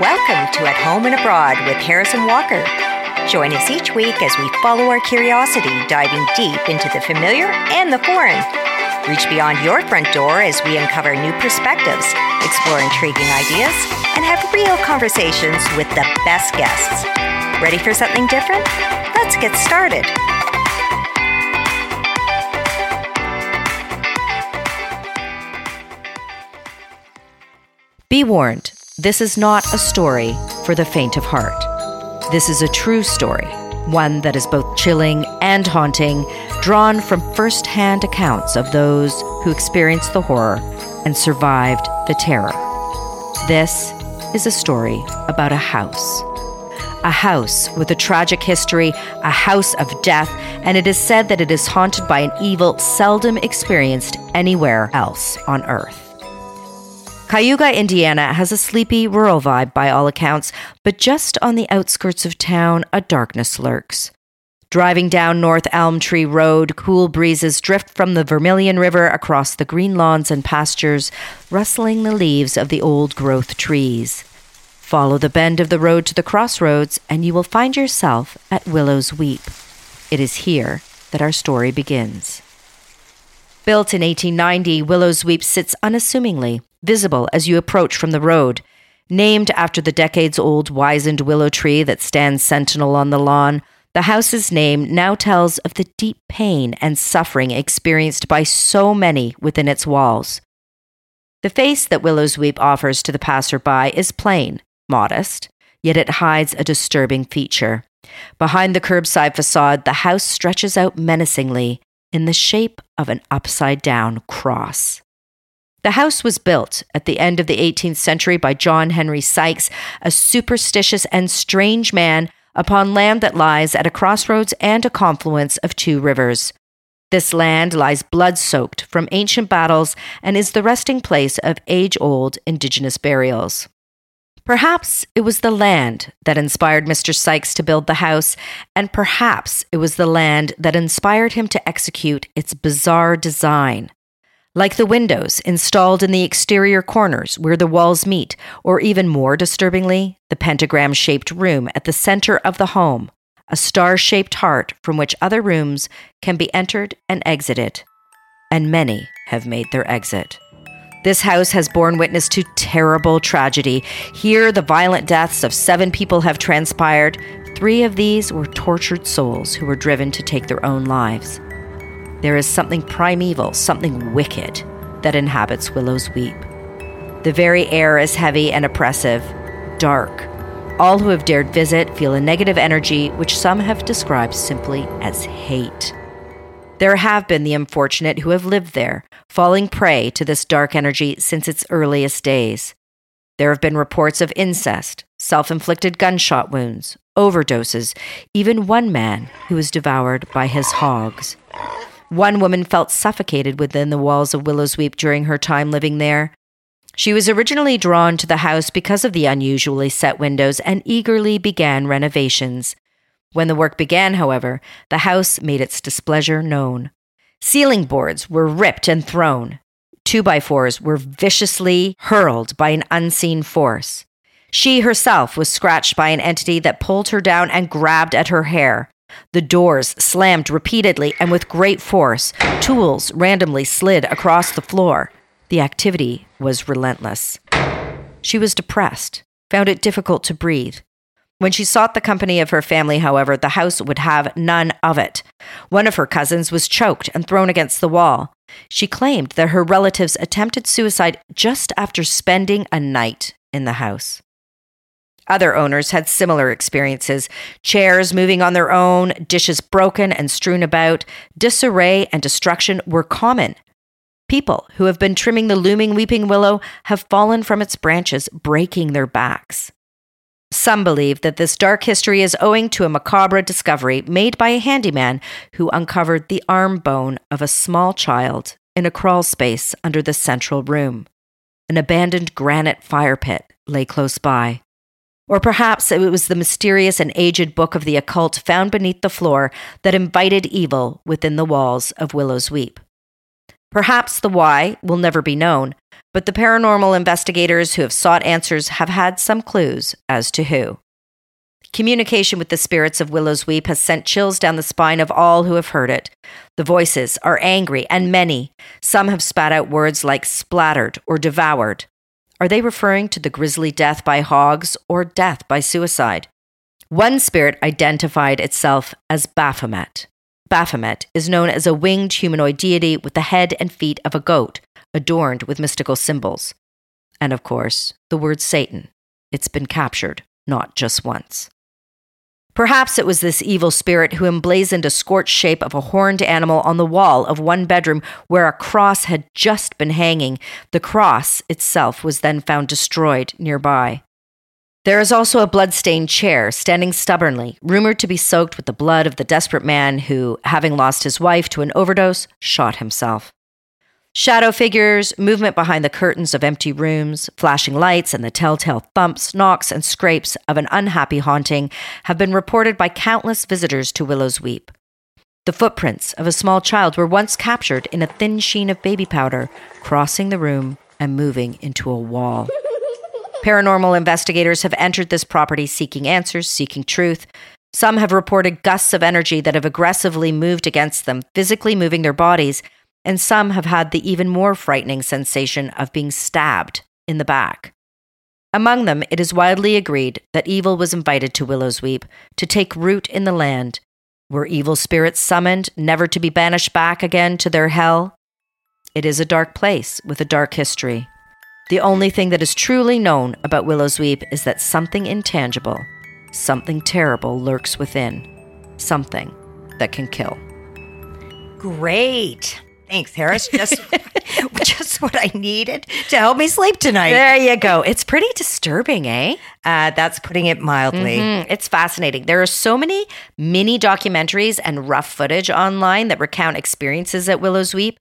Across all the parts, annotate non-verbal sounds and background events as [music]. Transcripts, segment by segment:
Welcome to At Home and Abroad with Harris and Walker. Join us each week as we follow our curiosity, diving deep into the familiar and the foreign. Reach beyond your front door as we uncover new perspectives, explore intriguing ideas, and have real conversations with the best guests. Ready for something different? Let's get started. Be warned, this is not a story for the faint of heart. This is a true story, one that is both chilling and haunting, drawn from first hand accounts of those who experienced the horror and survived the terror. This is a story about a house. A house with a tragic history, a house of death, and it is said that it is haunted by an evil seldom experienced anywhere else on earth. Cayuga, Indiana has a sleepy, rural vibe by all accounts, but just on the outskirts of town, a darkness lurks. Driving down North Elm Tree Road, cool breezes drift from the Vermilion River across the green lawns and pastures, rustling the leaves of the old growth trees. Follow the bend of the road to the crossroads, and you will find yourself at Willow's Weep. It is here that our story begins. Built in 1890, Willow's Weep sits unassumingly, visible as you approach from the road. Named after the decades old wizened willow tree that stands sentinel on the lawn, the house's name now tells of the deep pain and suffering experienced by so many within its walls. The face that Willow's Weep offers to the passerby is plain, modest, yet it hides a disturbing feature. Behind the curbside facade, the house stretches out menacingly in the shape of an upside down cross. The house was built at the end of the 18th century by John Henry Sykes, a superstitious and strange man, upon land that lies at a crossroads and a confluence of two rivers. This land lies blood soaked from ancient battles and is the resting place of age old indigenous burials. Perhaps it was the land that inspired Mr. Sykes to build the house, and perhaps it was the land that inspired him to execute its bizarre design like the windows installed in the exterior corners where the walls meet, or even more disturbingly, the pentagram shaped room at the center of the home, a star shaped heart from which other rooms can be entered and exited. And many have made their exit. This house has borne witness to terrible tragedy. Here, the violent deaths of seven people have transpired. Three of these were tortured souls who were driven to take their own lives. There is something primeval, something wicked that inhabits Willow's Weep. The very air is heavy and oppressive, dark. All who have dared visit feel a negative energy, which some have described simply as hate. There have been the unfortunate who have lived there, falling prey to this dark energy since its earliest days. There have been reports of incest, self inflicted gunshot wounds, overdoses, even one man who was devoured by his hogs. One woman felt suffocated within the walls of Willow's Weep during her time living there. She was originally drawn to the house because of the unusually set windows and eagerly began renovations. When the work began, however, the house made its displeasure known. Ceiling boards were ripped and thrown. Two by fours were viciously hurled by an unseen force. She herself was scratched by an entity that pulled her down and grabbed at her hair. The doors slammed repeatedly and with great force. Tools randomly slid across the floor. The activity was relentless. She was depressed, found it difficult to breathe. When she sought the company of her family, however, the house would have none of it. One of her cousins was choked and thrown against the wall. She claimed that her relatives attempted suicide just after spending a night in the house. Other owners had similar experiences chairs moving on their own, dishes broken and strewn about, disarray and destruction were common. People who have been trimming the looming weeping willow have fallen from its branches, breaking their backs. Some believe that this dark history is owing to a macabre discovery made by a handyman who uncovered the arm bone of a small child in a crawl space under the central room. An abandoned granite fire pit lay close by. Or perhaps it was the mysterious and aged book of the occult found beneath the floor that invited evil within the walls of Willow's Weep. Perhaps the why will never be known, but the paranormal investigators who have sought answers have had some clues as to who. Communication with the spirits of Willow's Weep has sent chills down the spine of all who have heard it. The voices are angry and many. Some have spat out words like splattered or devoured. Are they referring to the grisly death by hogs or death by suicide? One spirit identified itself as Baphomet. Baphomet is known as a winged humanoid deity with the head and feet of a goat, adorned with mystical symbols. And of course, the word Satan. It's been captured not just once. Perhaps it was this evil spirit who emblazoned a scorched shape of a horned animal on the wall of one bedroom where a cross had just been hanging. The cross itself was then found destroyed nearby. There is also a blood-stained chair standing stubbornly, rumored to be soaked with the blood of the desperate man who, having lost his wife to an overdose, shot himself. Shadow figures, movement behind the curtains of empty rooms, flashing lights, and the telltale thumps, knocks, and scrapes of an unhappy haunting have been reported by countless visitors to Willow's Weep. The footprints of a small child were once captured in a thin sheen of baby powder, crossing the room and moving into a wall. Paranormal investigators have entered this property seeking answers, seeking truth. Some have reported gusts of energy that have aggressively moved against them, physically moving their bodies and some have had the even more frightening sensation of being stabbed in the back. Among them, it is widely agreed that evil was invited to Willow's Weep to take root in the land. Were evil spirits summoned, never to be banished back again to their hell? It is a dark place with a dark history. The only thing that is truly known about Willow's Weep is that something intangible, something terrible lurks within, something that can kill. Great. Thanks, Harris. Just, [laughs] just what I needed to help me sleep tonight. There you go. It's pretty disturbing, eh? Uh, that's putting it mildly. Mm-hmm. It's fascinating. There are so many mini documentaries and rough footage online that recount experiences at Willow's Weep.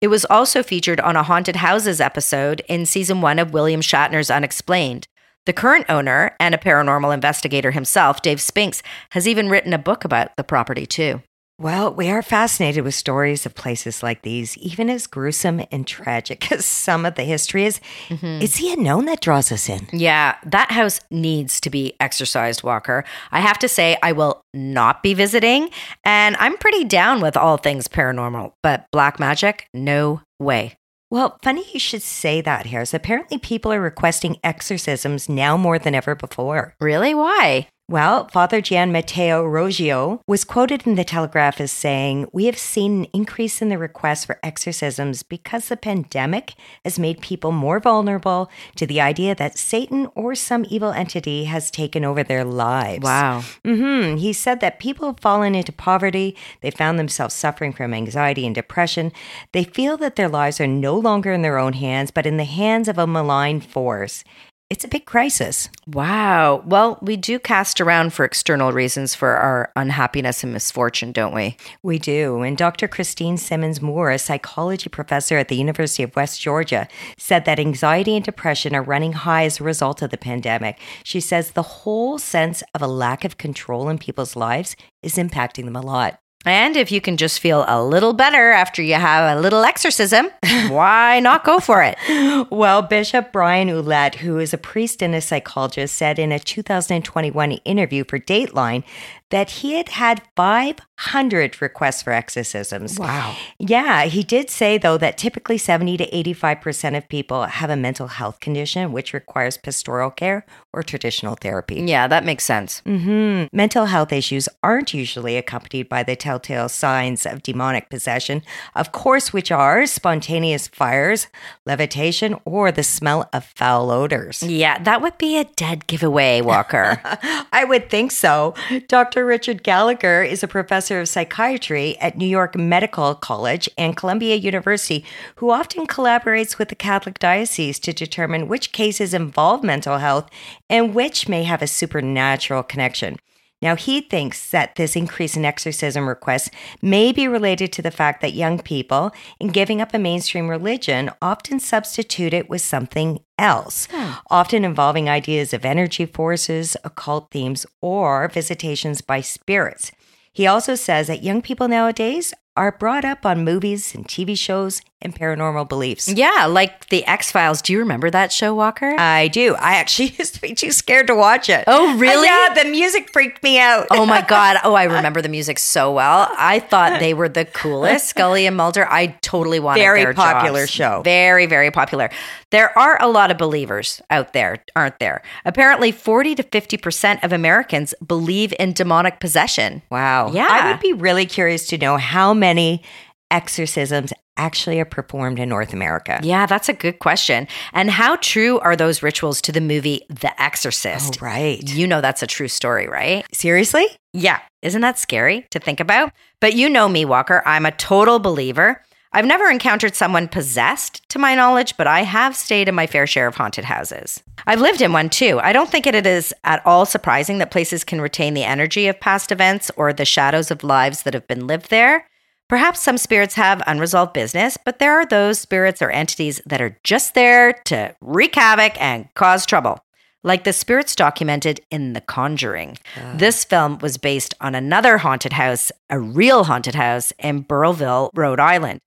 It was also featured on a Haunted Houses episode in season one of William Shatner's Unexplained. The current owner and a paranormal investigator himself, Dave Spinks, has even written a book about the property, too. Well, we are fascinated with stories of places like these, even as gruesome and tragic [laughs] as some of the history is. Mm-hmm. It's the unknown that draws us in. Yeah, that house needs to be exorcised, Walker. I have to say, I will not be visiting, and I'm pretty down with all things paranormal, but black magic, no way. Well, funny you should say that, Harris. Apparently, people are requesting exorcisms now more than ever before. Really? Why? Well, Father Gian Matteo Roggio was quoted in the Telegraph as saying, We have seen an increase in the requests for exorcisms because the pandemic has made people more vulnerable to the idea that Satan or some evil entity has taken over their lives. Wow. Mm-hmm. He said that people have fallen into poverty. They found themselves suffering from anxiety and depression. They feel that their lives are no longer in their own hands, but in the hands of a malign force it's a big crisis. Wow. Well, we do cast around for external reasons for our unhappiness and misfortune, don't we? We do. And Dr. Christine Simmons Moore, a psychology professor at the University of West Georgia, said that anxiety and depression are running high as a result of the pandemic. She says the whole sense of a lack of control in people's lives is impacting them a lot. And if you can just feel a little better after you have a little exorcism, [laughs] why not go for it? [laughs] well, Bishop Brian Ouellette, who is a priest and a psychologist, said in a 2021 interview for Dateline that he had had 500 requests for exorcisms. Wow. Yeah, he did say, though, that typically 70 to 85% of people have a mental health condition which requires pastoral care or traditional therapy. Yeah, that makes sense. Mm-hmm. Mental health issues aren't usually accompanied by the telltale signs of demonic possession, of course, which are spontaneous fires, levitation, or the smell of foul odors. Yeah, that would be a dead giveaway, Walker. [laughs] I would think so. Dr. Dr. Richard Gallagher is a professor of psychiatry at New York Medical College and Columbia University, who often collaborates with the Catholic Diocese to determine which cases involve mental health and which may have a supernatural connection. Now, he thinks that this increase in exorcism requests may be related to the fact that young people, in giving up a mainstream religion, often substitute it with something else, hmm. often involving ideas of energy forces, occult themes, or visitations by spirits. He also says that young people nowadays are brought up on movies and TV shows and paranormal beliefs. Yeah, like the X Files. Do you remember that show, Walker? I do. I actually [laughs] used to be too scared to watch it. Oh, really? yeah, the music freaked me out. oh my [laughs] God. Oh, I remember the music so well. I thought they were the coolest, [laughs] Scully and Mulder. I totally wanted Very their popular jobs. show. Very, very popular. There are a lot of believers out there, aren't there? Apparently, 40 to 50% of Americans believe in demonic possession. Wow. Yeah. I would be really curious to know how many exorcisms actually are performed in North America. Yeah, that's a good question. And how true are those rituals to the movie The Exorcist? Oh, right. You know that's a true story, right? Seriously? Yeah. Isn't that scary to think about? But you know me, Walker. I'm a total believer. I've never encountered someone possessed, to my knowledge, but I have stayed in my fair share of haunted houses. I've lived in one too. I don't think it is at all surprising that places can retain the energy of past events or the shadows of lives that have been lived there. Perhaps some spirits have unresolved business, but there are those spirits or entities that are just there to wreak havoc and cause trouble. Like the spirits documented in The Conjuring. Ah. This film was based on another haunted house, a real haunted house in Burrillville, Rhode Island.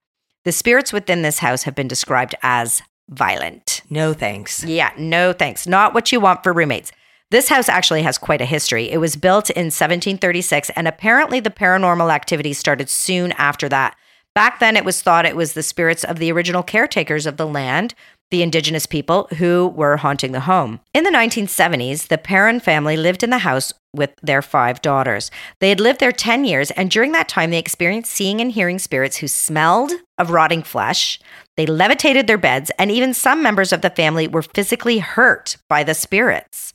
The spirits within this house have been described as violent. No thanks. Yeah, no thanks. Not what you want for roommates. This house actually has quite a history. It was built in 1736, and apparently the paranormal activity started soon after that. Back then, it was thought it was the spirits of the original caretakers of the land, the indigenous people who were haunting the home. In the 1970s, the Perrin family lived in the house with their five daughters. They had lived there 10 years, and during that time, they experienced seeing and hearing spirits who smelled of rotting flesh. They levitated their beds, and even some members of the family were physically hurt by the spirits.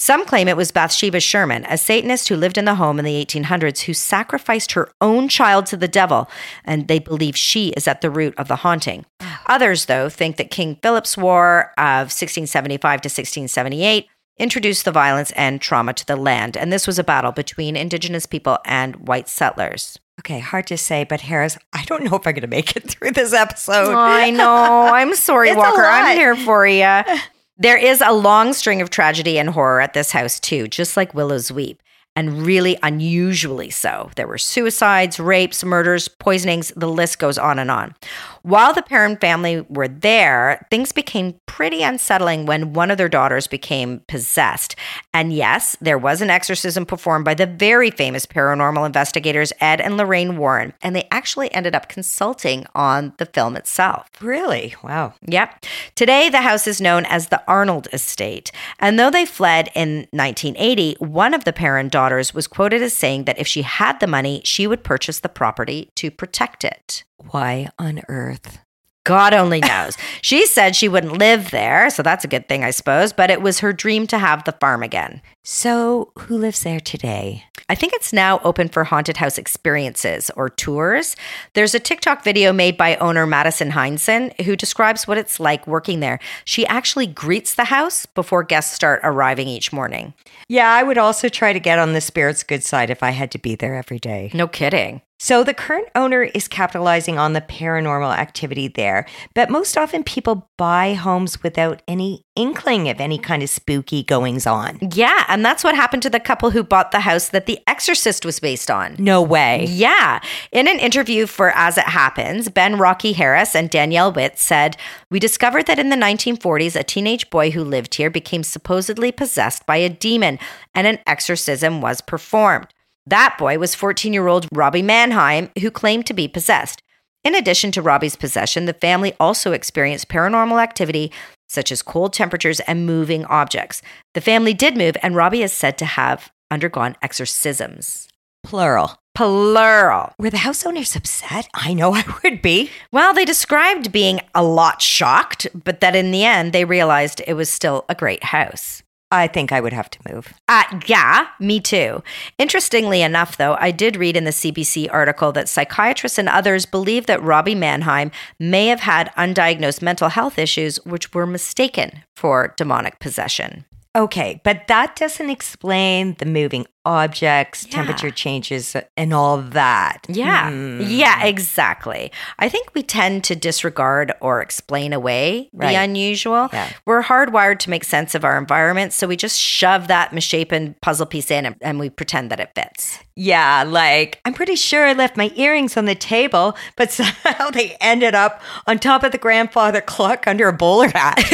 Some claim it was Bathsheba Sherman, a Satanist who lived in the home in the 1800s, who sacrificed her own child to the devil, and they believe she is at the root of the haunting. Others, though, think that King Philip's War of 1675 to 1678 introduced the violence and trauma to the land, and this was a battle between indigenous people and white settlers. Okay, hard to say, but Harris, I don't know if I'm going to make it through this episode. I know. I'm sorry, [laughs] Walker. I'm here for you. [laughs] There is a long string of tragedy and horror at this house, too, just like Willow's Weep, and really unusually so. There were suicides, rapes, murders, poisonings, the list goes on and on. While the Perrin family were there, things became pretty unsettling when one of their daughters became possessed. And yes, there was an exorcism performed by the very famous paranormal investigators Ed and Lorraine Warren, and they actually ended up consulting on the film itself. Really? Wow. Yep. Today, the house is known as the Arnold Estate. And though they fled in 1980, one of the Perrin daughters was quoted as saying that if she had the money, she would purchase the property to protect it. Why on earth? God only knows. [laughs] she said she wouldn't live there, so that's a good thing, I suppose, but it was her dream to have the farm again. So, who lives there today? I think it's now open for haunted house experiences or tours. There's a TikTok video made by owner Madison Heinzen who describes what it's like working there. She actually greets the house before guests start arriving each morning. Yeah, I would also try to get on the spirit's good side if I had to be there every day. No kidding. So the current owner is capitalizing on the paranormal activity there, but most often people buy homes without any inkling of any kind of spooky goings on. Yeah, and that's what happened to the couple who bought the house that The Exorcist was based on. No way. Yeah. In an interview for As It Happens, Ben Rocky Harris and Danielle Witt said, We discovered that in the 1940s, a teenage boy who lived here became supposedly possessed by a demon and an exorcism was performed. That boy was 14 year old Robbie Mannheim, who claimed to be possessed. In addition to Robbie's possession, the family also experienced paranormal activity such as cold temperatures and moving objects. The family did move, and Robbie is said to have undergone exorcisms. Plural. Plural. Were the house owners upset? I know I would be. Well, they described being a lot shocked, but that in the end they realized it was still a great house. I think I would have to move. Uh, yeah, me too. Interestingly enough, though, I did read in the CBC article that psychiatrists and others believe that Robbie Mannheim may have had undiagnosed mental health issues which were mistaken for demonic possession. Okay, but that doesn't explain the moving objects, Yeah. temperature changes, and all that. Yeah. Hmm. Yeah, exactly. I think we tend to disregard or explain away Right. the unusual. Yeah. We're hardwired to make sense of our environment, so we just shove that misshapen puzzle piece in and, and we pretend that it fits. Yeah, like I'm pretty sure I left my earrings on the table, but [laughs] somehow they ended up on top of the grandfather clock under a bowler hat. [laughs]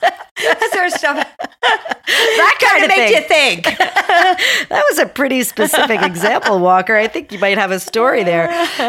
that sort of stuff. [laughs] That kind of makes you think. That was a pretty specific example, Walker. I think you might have a story there.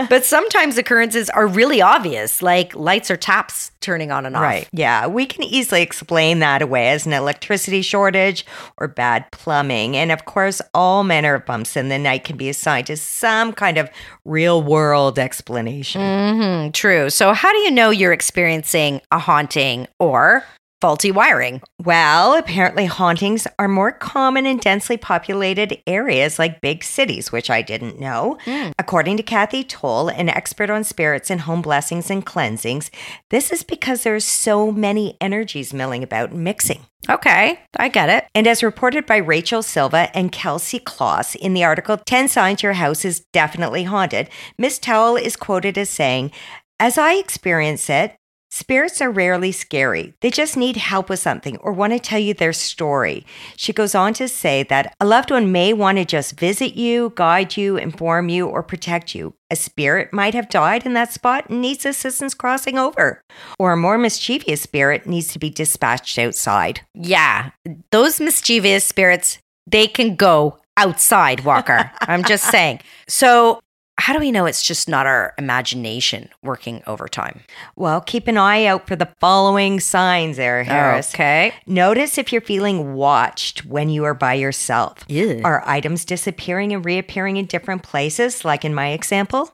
But sometimes occurrences are really obvious, like lights or taps turning on and off. Right. Yeah. We can easily explain that away as an electricity shortage or bad plumbing. And of course, all manner of bumps in the night can be assigned to some kind of real world explanation. hmm true. So, how do you know you're experiencing a haunting or faulty wiring? Well, apparently, hauntings are more common in densely populated areas like big cities, which I didn't know. Hmm. According to Kathy Toll, an expert on spirits and home blessings and cleansings, this is because there's so many energies milling about and mixing. Okay, I get it. And as reported by Rachel Silva and Kelsey Kloss in the article 10 Signs Your House is Definitely Haunted, Miss Towell is quoted as saying, As I experience it, spirits are rarely scary. They just need help with something or want to tell you their story. She goes on to say that a loved one may want to just visit you, guide you, inform you, or protect you. A spirit might have died in that spot and needs assistance crossing over. Or a more mischievous spirit needs to be dispatched outside. Yeah, those mischievous spirits, they can go outside, Walker. [laughs] I'm just saying. So, how do we know it's just not our imagination working overtime? Well, keep an eye out for the following signs there, oh, Harris. Okay. Notice if you're feeling watched when you are by yourself. Ew. Are items disappearing and reappearing in different places, like in my example?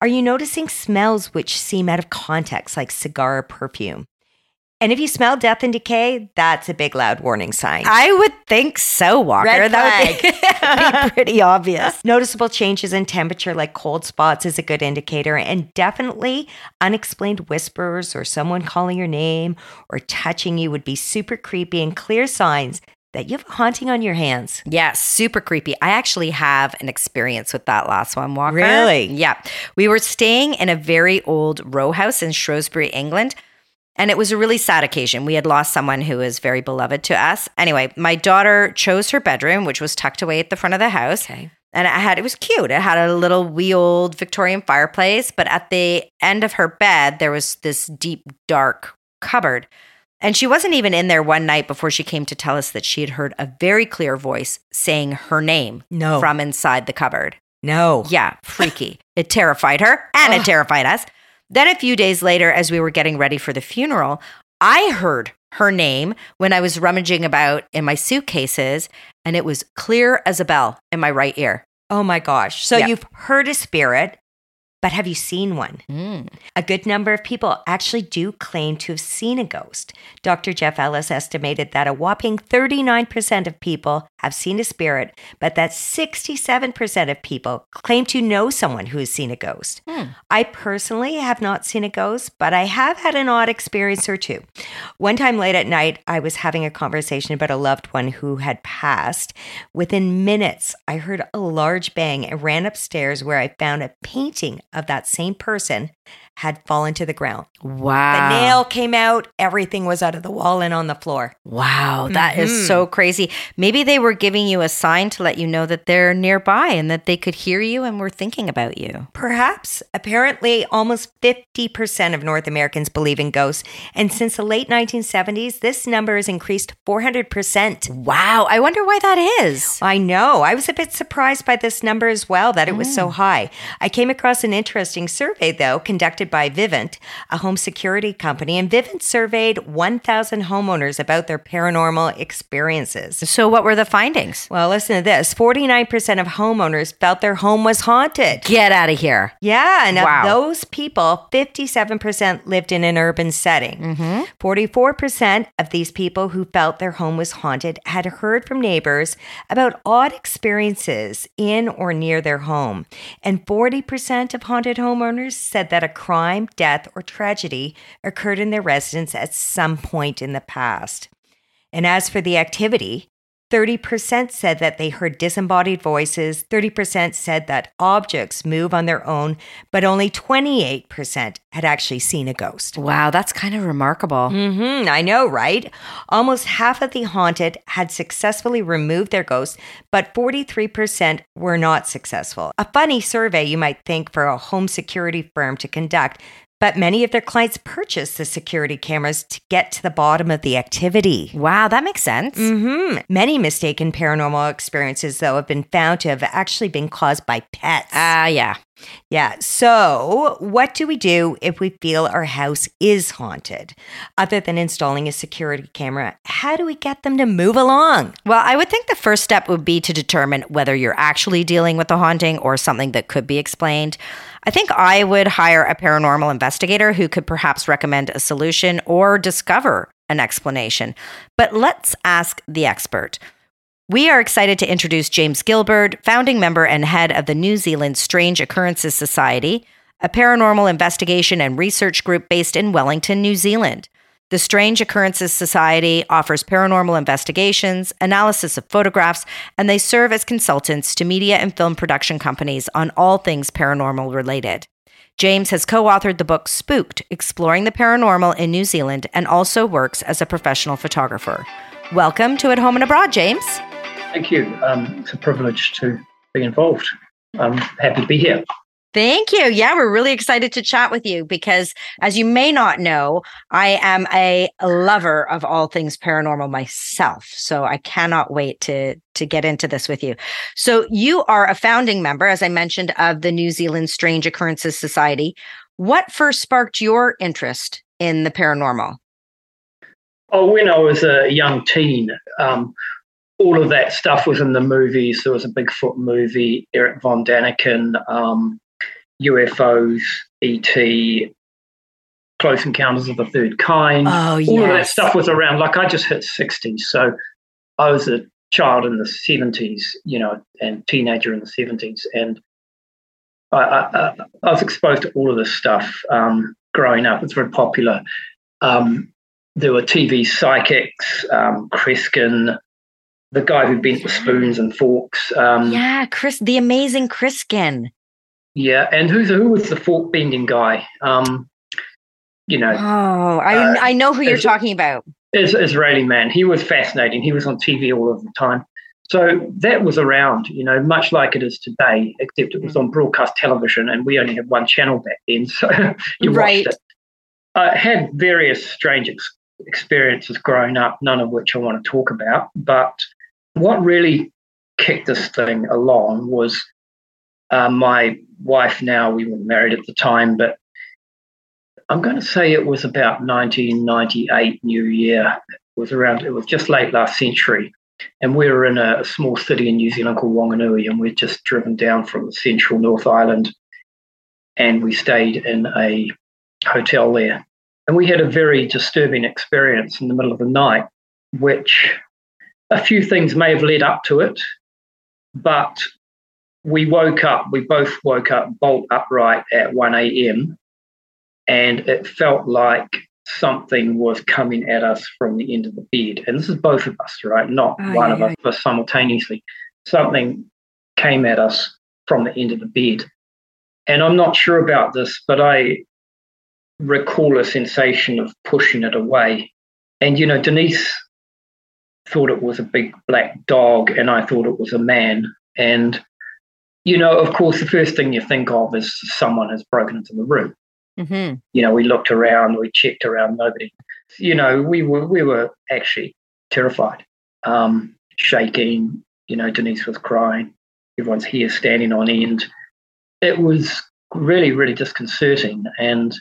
Are you noticing smells which seem out of context, like cigar or perfume? And if you smell death and decay, that's a big loud warning sign. I would think so, Walker. Red that would be, [laughs] be pretty obvious. [laughs] Noticeable changes in temperature, like cold spots, is a good indicator, and definitely unexplained whispers or someone calling your name or touching you would be super creepy and clear signs that you have a haunting on your hands. Yeah, super creepy. I actually have an experience with that last one, Walker. Really? Yeah. We were staying in a very old row house in Shrewsbury, England. And it was a really sad occasion. We had lost someone who was very beloved to us. Anyway, my daughter chose her bedroom, which was tucked away at the front of the house. Okay. And it had it was cute. It had a little wee old Victorian fireplace, but at the end of her bed there was this deep dark cupboard. And she wasn't even in there one night before she came to tell us that she had heard a very clear voice saying her name No. from inside the cupboard. No. Yeah, freaky. it terrified her and it terrified us. Then a few days later, as we were getting ready for the funeral, I heard her name when I was rummaging about in my suitcases, and it was clear as a bell in my right ear. Oh my gosh. So Yeah. you've heard a spirit, but have you seen one? A good number of people actually do claim to have seen a ghost. Dr. Jeff Ellis estimated that a whopping 39% of people have seen a spirit, but that 67% of people claim to know someone who has seen a ghost. Hmm. I personally have not seen a ghost, but I have had an odd experience or two. One time late at night, I was having a conversation about a loved one who had passed. Within minutes, I heard a large bang and ran upstairs where I found a painting of that same person had fallen to the ground. Wow. The nail came out, everything was out of the wall and on the floor. Wow, that is Mhm. so crazy. Maybe they were giving you a sign to let you know that they're nearby and that they could hear you and were thinking about you. Perhaps. Apparently, almost 50% of North Americans believe in ghosts. And since the late 1970s, this number has increased 400%. Wow, I wonder why that is. I know. I was a bit surprised by this number as well, that it was so high. I came across an interesting survey, though, conducted by Vivint, a home security company, and Vivint surveyed 1,000 homeowners about their paranormal experiences. So, what were the findings? Well, listen to this 49% of homeowners felt their home was haunted. Get out of here. Yeah, and Wow. of those people, 57% lived in an urban setting. Mm-hmm. 44% of these people who felt their home was haunted had heard from neighbors about odd experiences in or near their home. And 40% of haunted homeowners said that a crime, death, or tragedy occurred in their residence at some point in the past. And as for the activity, 30% said that they heard disembodied voices, 30% said that objects move on their own, but only 28% had actually seen a ghost. Wow, that's kind of remarkable. Mm-hmm, I know, right? Almost half of the haunted had successfully removed their ghosts, but 43% were not successful. A funny survey, you might think, for a home security firm to conduct, but many of their clients purchase the security cameras to get to the bottom of the activity. Wow, that makes sense. hmm Many mistaken paranormal experiences, though, have been found to have actually been caused by pets. Ah, yeah. Yeah. So, what do we do if we feel our house is haunted? Other than installing a security camera, how do we get them to move along? Well, I would think the first step would be to determine whether you're actually dealing with a haunting or something that could be explained. I think I would hire a paranormal investigator who could perhaps recommend a solution or discover an explanation. But let's ask the expert. We are excited to introduce James Gilberd, founding member and head of the New Zealand Strange Occurrences Society, a paranormal investigation and research group based in Wellington, New Zealand. The Strange Occurrences Society offers paranormal investigations, analysis of photographs, and they serve as consultants to media and film production companies on all things paranormal related. James has co authored the book Spooked Exploring the Paranormal in New Zealand and also works as a professional photographer. Welcome to At Home and Abroad, James. Thank you. Um, it's a privilege to be involved. I'm happy to be here. Thank you. Yeah, we're really excited to chat with you because, as you may not know, I am a lover of all things paranormal myself. So I cannot wait to to get into this with you. So you are a founding member, as I mentioned, of the New Zealand Strange Occurrences Society. What first sparked your interest in the paranormal? Oh, when I was a young teen, um, all of that stuff was in the movies. There was a Bigfoot movie, Eric von Däniken, um, UFOs, ET, Close Encounters of the Third Kind. Oh, yes. All of that stuff was around. Like I just hit 60, so I was a child in the 70s, you know, and teenager in the 70s, and I, I, I was exposed to all of this stuff um, growing up. It's very popular. Um, there were TV psychics, um, Kreskin, the guy who bent the spoons and forks. Um, yeah, Chris, the amazing Kreskin. Yeah, and who's who was the fork bending guy? Um, you know, Oh, I Uh, I know who you're talking about. is Israeli man. He was fascinating. He was on TV all of the time. So that was around, you know, much like it is today, except it was on broadcast television, and we only had one channel back then. [laughs] So you Right. watched it. I had various strange ex- experiences growing up, none of which I want to talk about. But what really kicked this thing along was uh, my wife. Now we were married at the time, but I'm going to say it was about 1998 New Year. It was around. It was just late last century, and we were in a, a small city in New Zealand called Wanganui, and we'd just driven down from the central North Island, and we stayed in a hotel there, and we had a very disturbing experience in the middle of the night, which a few things may have led up to it, but we woke up. We both woke up bolt upright at 1 a.m and it felt like something was coming at us from the end of the bed. And this is both of us, right? Not Oh, one yeah, of us, but simultaneously. Something came at us from the end of the bed. And I'm not sure about this, but I recall a sensation of pushing it away. And, you know, Denise thought it was a big black dog, and I thought it was a man. And, you know, of course, the first thing you think of is someone has broken into the room hmm you know, we looked around, we checked around, nobody. You know, we were we were actually terrified, um, shaking. You know, Denise was crying. Everyone's here standing on end. It was really, really disconcerting, and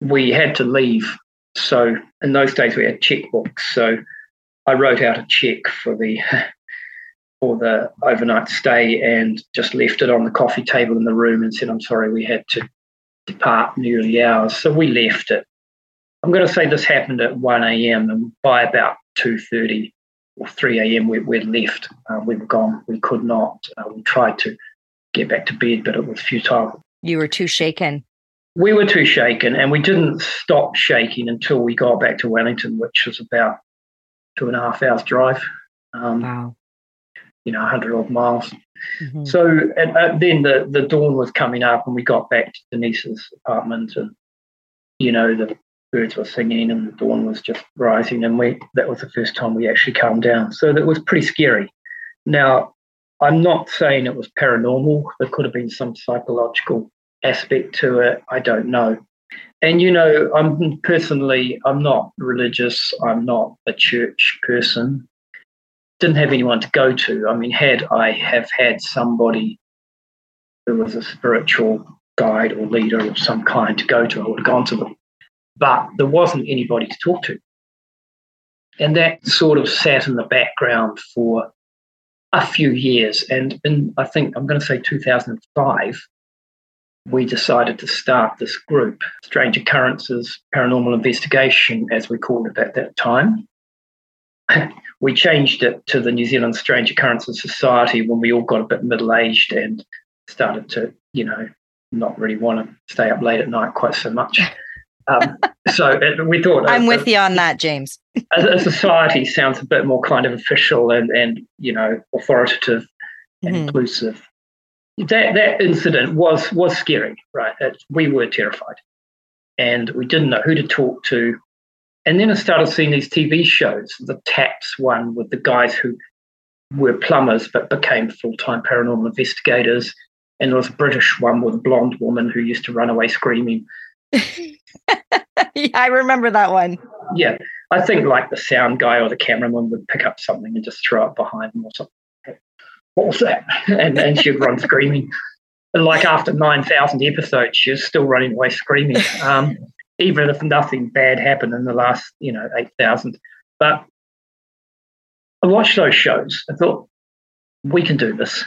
we had to leave. So in those days, we had checkbooks. So I wrote out a check for the [laughs] for the overnight stay and just left it on the coffee table in the room and said, "I'm sorry, we had to depart in the early hours. So we left it. I'm going to say this happened at 1 a.m. and by about 2.30 or 3 a.m. we, we'd left. Uh, we were gone. We could not. Uh, we tried to get back to bed, but it was futile. You were too shaken. We were too shaken and we didn't stop shaking until we got back to Wellington, which was about two and a half hours drive. Um, wow. You know, 100 odd miles. Mm-hmm. So and, uh, then the, the dawn was coming up, and we got back to Denise's apartment, and you know the birds were singing, and the dawn was just rising, and we that was the first time we actually calmed down. So that was pretty scary. Now, I'm not saying it was paranormal. There could have been some psychological aspect to it. I don't know. And you know, I'm personally, I'm not religious. I'm not a church person didn't have anyone to go to. I mean, had I have had somebody who was a spiritual guide or leader of some kind to go to, I would have gone to them. But there wasn't anybody to talk to. And that sort of sat in the background for a few years. And in, I think, I'm going to say 2005, we decided to start this group, Strange Occurrences Paranormal Investigation, as we called it at that time. [clears throat] we changed it to the New Zealand Strange Occurrences Society when we all got a bit middle aged and started to, you know, not really want to stay up late at night quite so much. [laughs] Um, so it, we thought I'm with you on that, James. a, a, society sounds a bit more kind of official and and you know authoritative and mm-hmm. inclusive. That that incident was was scary, right? It, we were terrified, and we didn't know who to talk to. And then I started seeing these TV shows, the TAPS one with the guys who were plumbers but became full time paranormal investigators. And there was a British one with a blonde woman who used to run away screaming. yeah, [laughs] I remember that one. Yeah. I think like the sound guy or the cameraman would pick up something and just throw it behind them or something. What was that? And, and she'd run [laughs] screaming. And like after 9,000 episodes, she was still running away screaming. Um, even if nothing bad happened in the last, you know, 8,000. But I watched those shows. I thought, we can do this.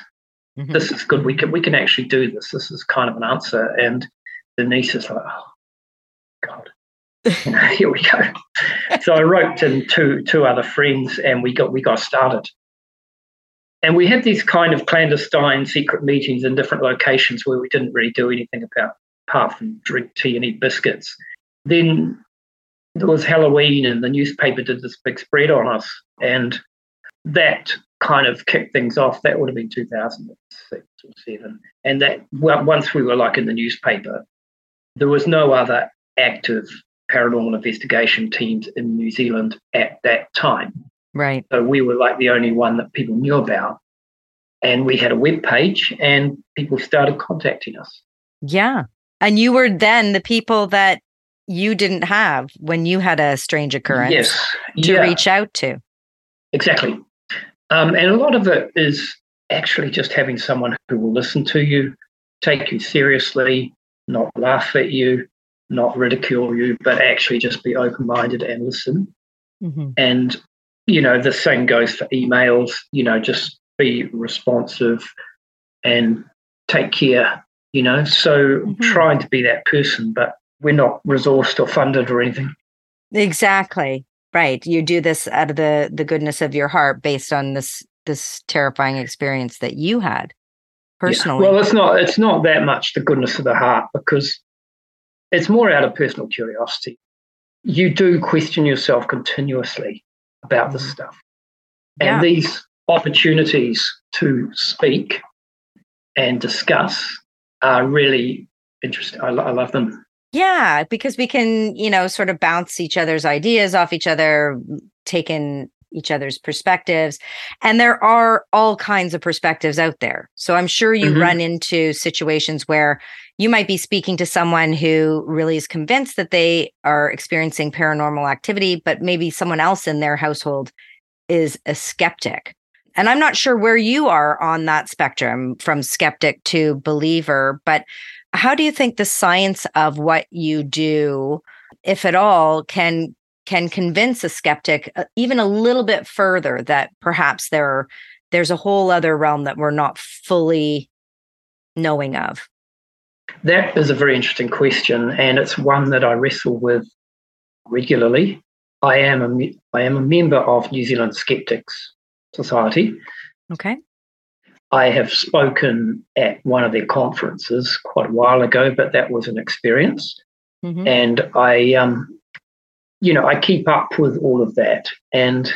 Mm-hmm. This is good. We can we can actually do this. This is kind of an answer. And Denise is like, oh, God, [laughs] here we go. [laughs] so I wrote in two two other friends, and we got we got started. And we had these kind of clandestine secret meetings in different locations where we didn't really do anything about apart from drink tea and eat biscuits. Then there was Halloween, and the newspaper did this big spread on us, and that kind of kicked things off. That would have been 2006 or seven, and that well, once we were like in the newspaper, there was no other active paranormal investigation teams in New Zealand at that time. Right. So we were like the only one that people knew about. And we had a web page and people started contacting us. Yeah. And you were then the people that you didn't have when you had a strange occurrence yes. to yeah. reach out to. Exactly. Um, and a lot of it is actually just having someone who will listen to you, take you seriously, not laugh at you, not ridicule you, but actually just be open minded and listen. Mm-hmm. And, you know, the same goes for emails, you know, just be responsive and take care, you know. So mm-hmm. trying to be that person, but we're not resourced or funded or anything. Exactly. Right. You do this out of the the goodness of your heart based on this this terrifying experience that you had personally. Yeah. Well, it's not it's not that much the goodness of the heart because it's more out of personal curiosity. You do question yourself continuously about this mm-hmm. stuff. And yeah. these opportunities to speak and discuss are really interesting. I, I love them. Yeah, because we can, you know, sort of bounce each other's ideas off each other, take in each other's perspectives. And there are all kinds of perspectives out there. So I'm sure you mm-hmm. run into situations where you might be speaking to someone who really is convinced that they are experiencing paranormal activity, but maybe someone else in their household is a skeptic. And I'm not sure where you are on that spectrum from skeptic to believer, but how do you think the science of what you do, if at all, can can convince a skeptic uh, even a little bit further that perhaps there there's a whole other realm that we're not fully knowing of? That is a very interesting question, and it's one that I wrestle with regularly. I am a I am a member of New Zealand Skeptics Society. Okay. I have spoken at one of their conferences quite a while ago, but that was an experience. Mm-hmm. And I, um, you know, I keep up with all of that. And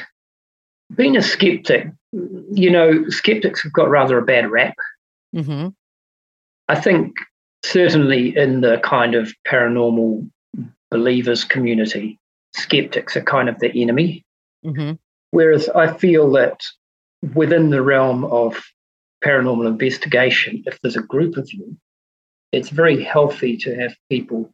being a skeptic, you know, skeptics have got rather a bad rap. Mm-hmm. I think certainly in the kind of paranormal believers community, skeptics are kind of the enemy. Mm-hmm. Whereas I feel that within the realm of paranormal investigation, if there's a group of you, it's very healthy to have people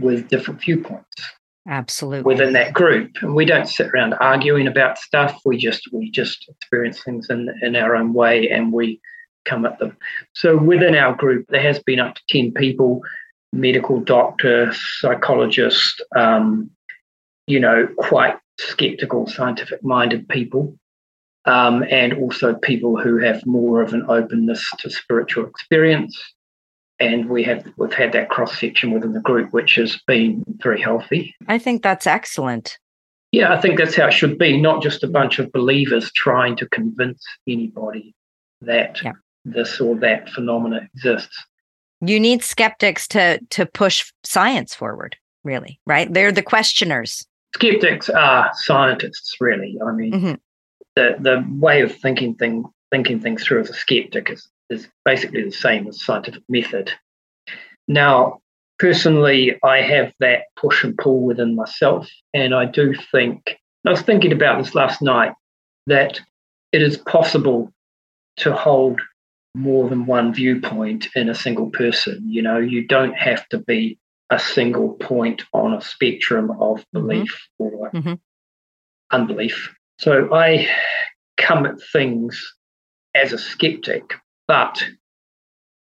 with different viewpoints Absolutely. within that group. And we don't sit around arguing about stuff. We just we just experience things in in our own way and we come at them. So within our group, there has been up to 10 people, medical doctor, psychologist, um, you know, quite skeptical, scientific minded people. Um, and also people who have more of an openness to spiritual experience. And we have we've had that cross section within the group, which has been very healthy. I think that's excellent. Yeah, I think that's how it should be, not just a bunch of believers trying to convince anybody that Yeah. This or that phenomena exists. You need skeptics to to push science forward, really, right? They're the questioners. Skeptics are scientists, really. I mean, Mhm. the the way of thinking thing thinking things through as a skeptic is is basically the same as scientific method. Now, personally, I have that push and pull within myself, and I do think I was thinking about this last night that it is possible to hold more than one viewpoint in a single person. You know, you don't have to be a single point on a spectrum of belief or Mhm. unbelief. So I come at things as a skeptic, but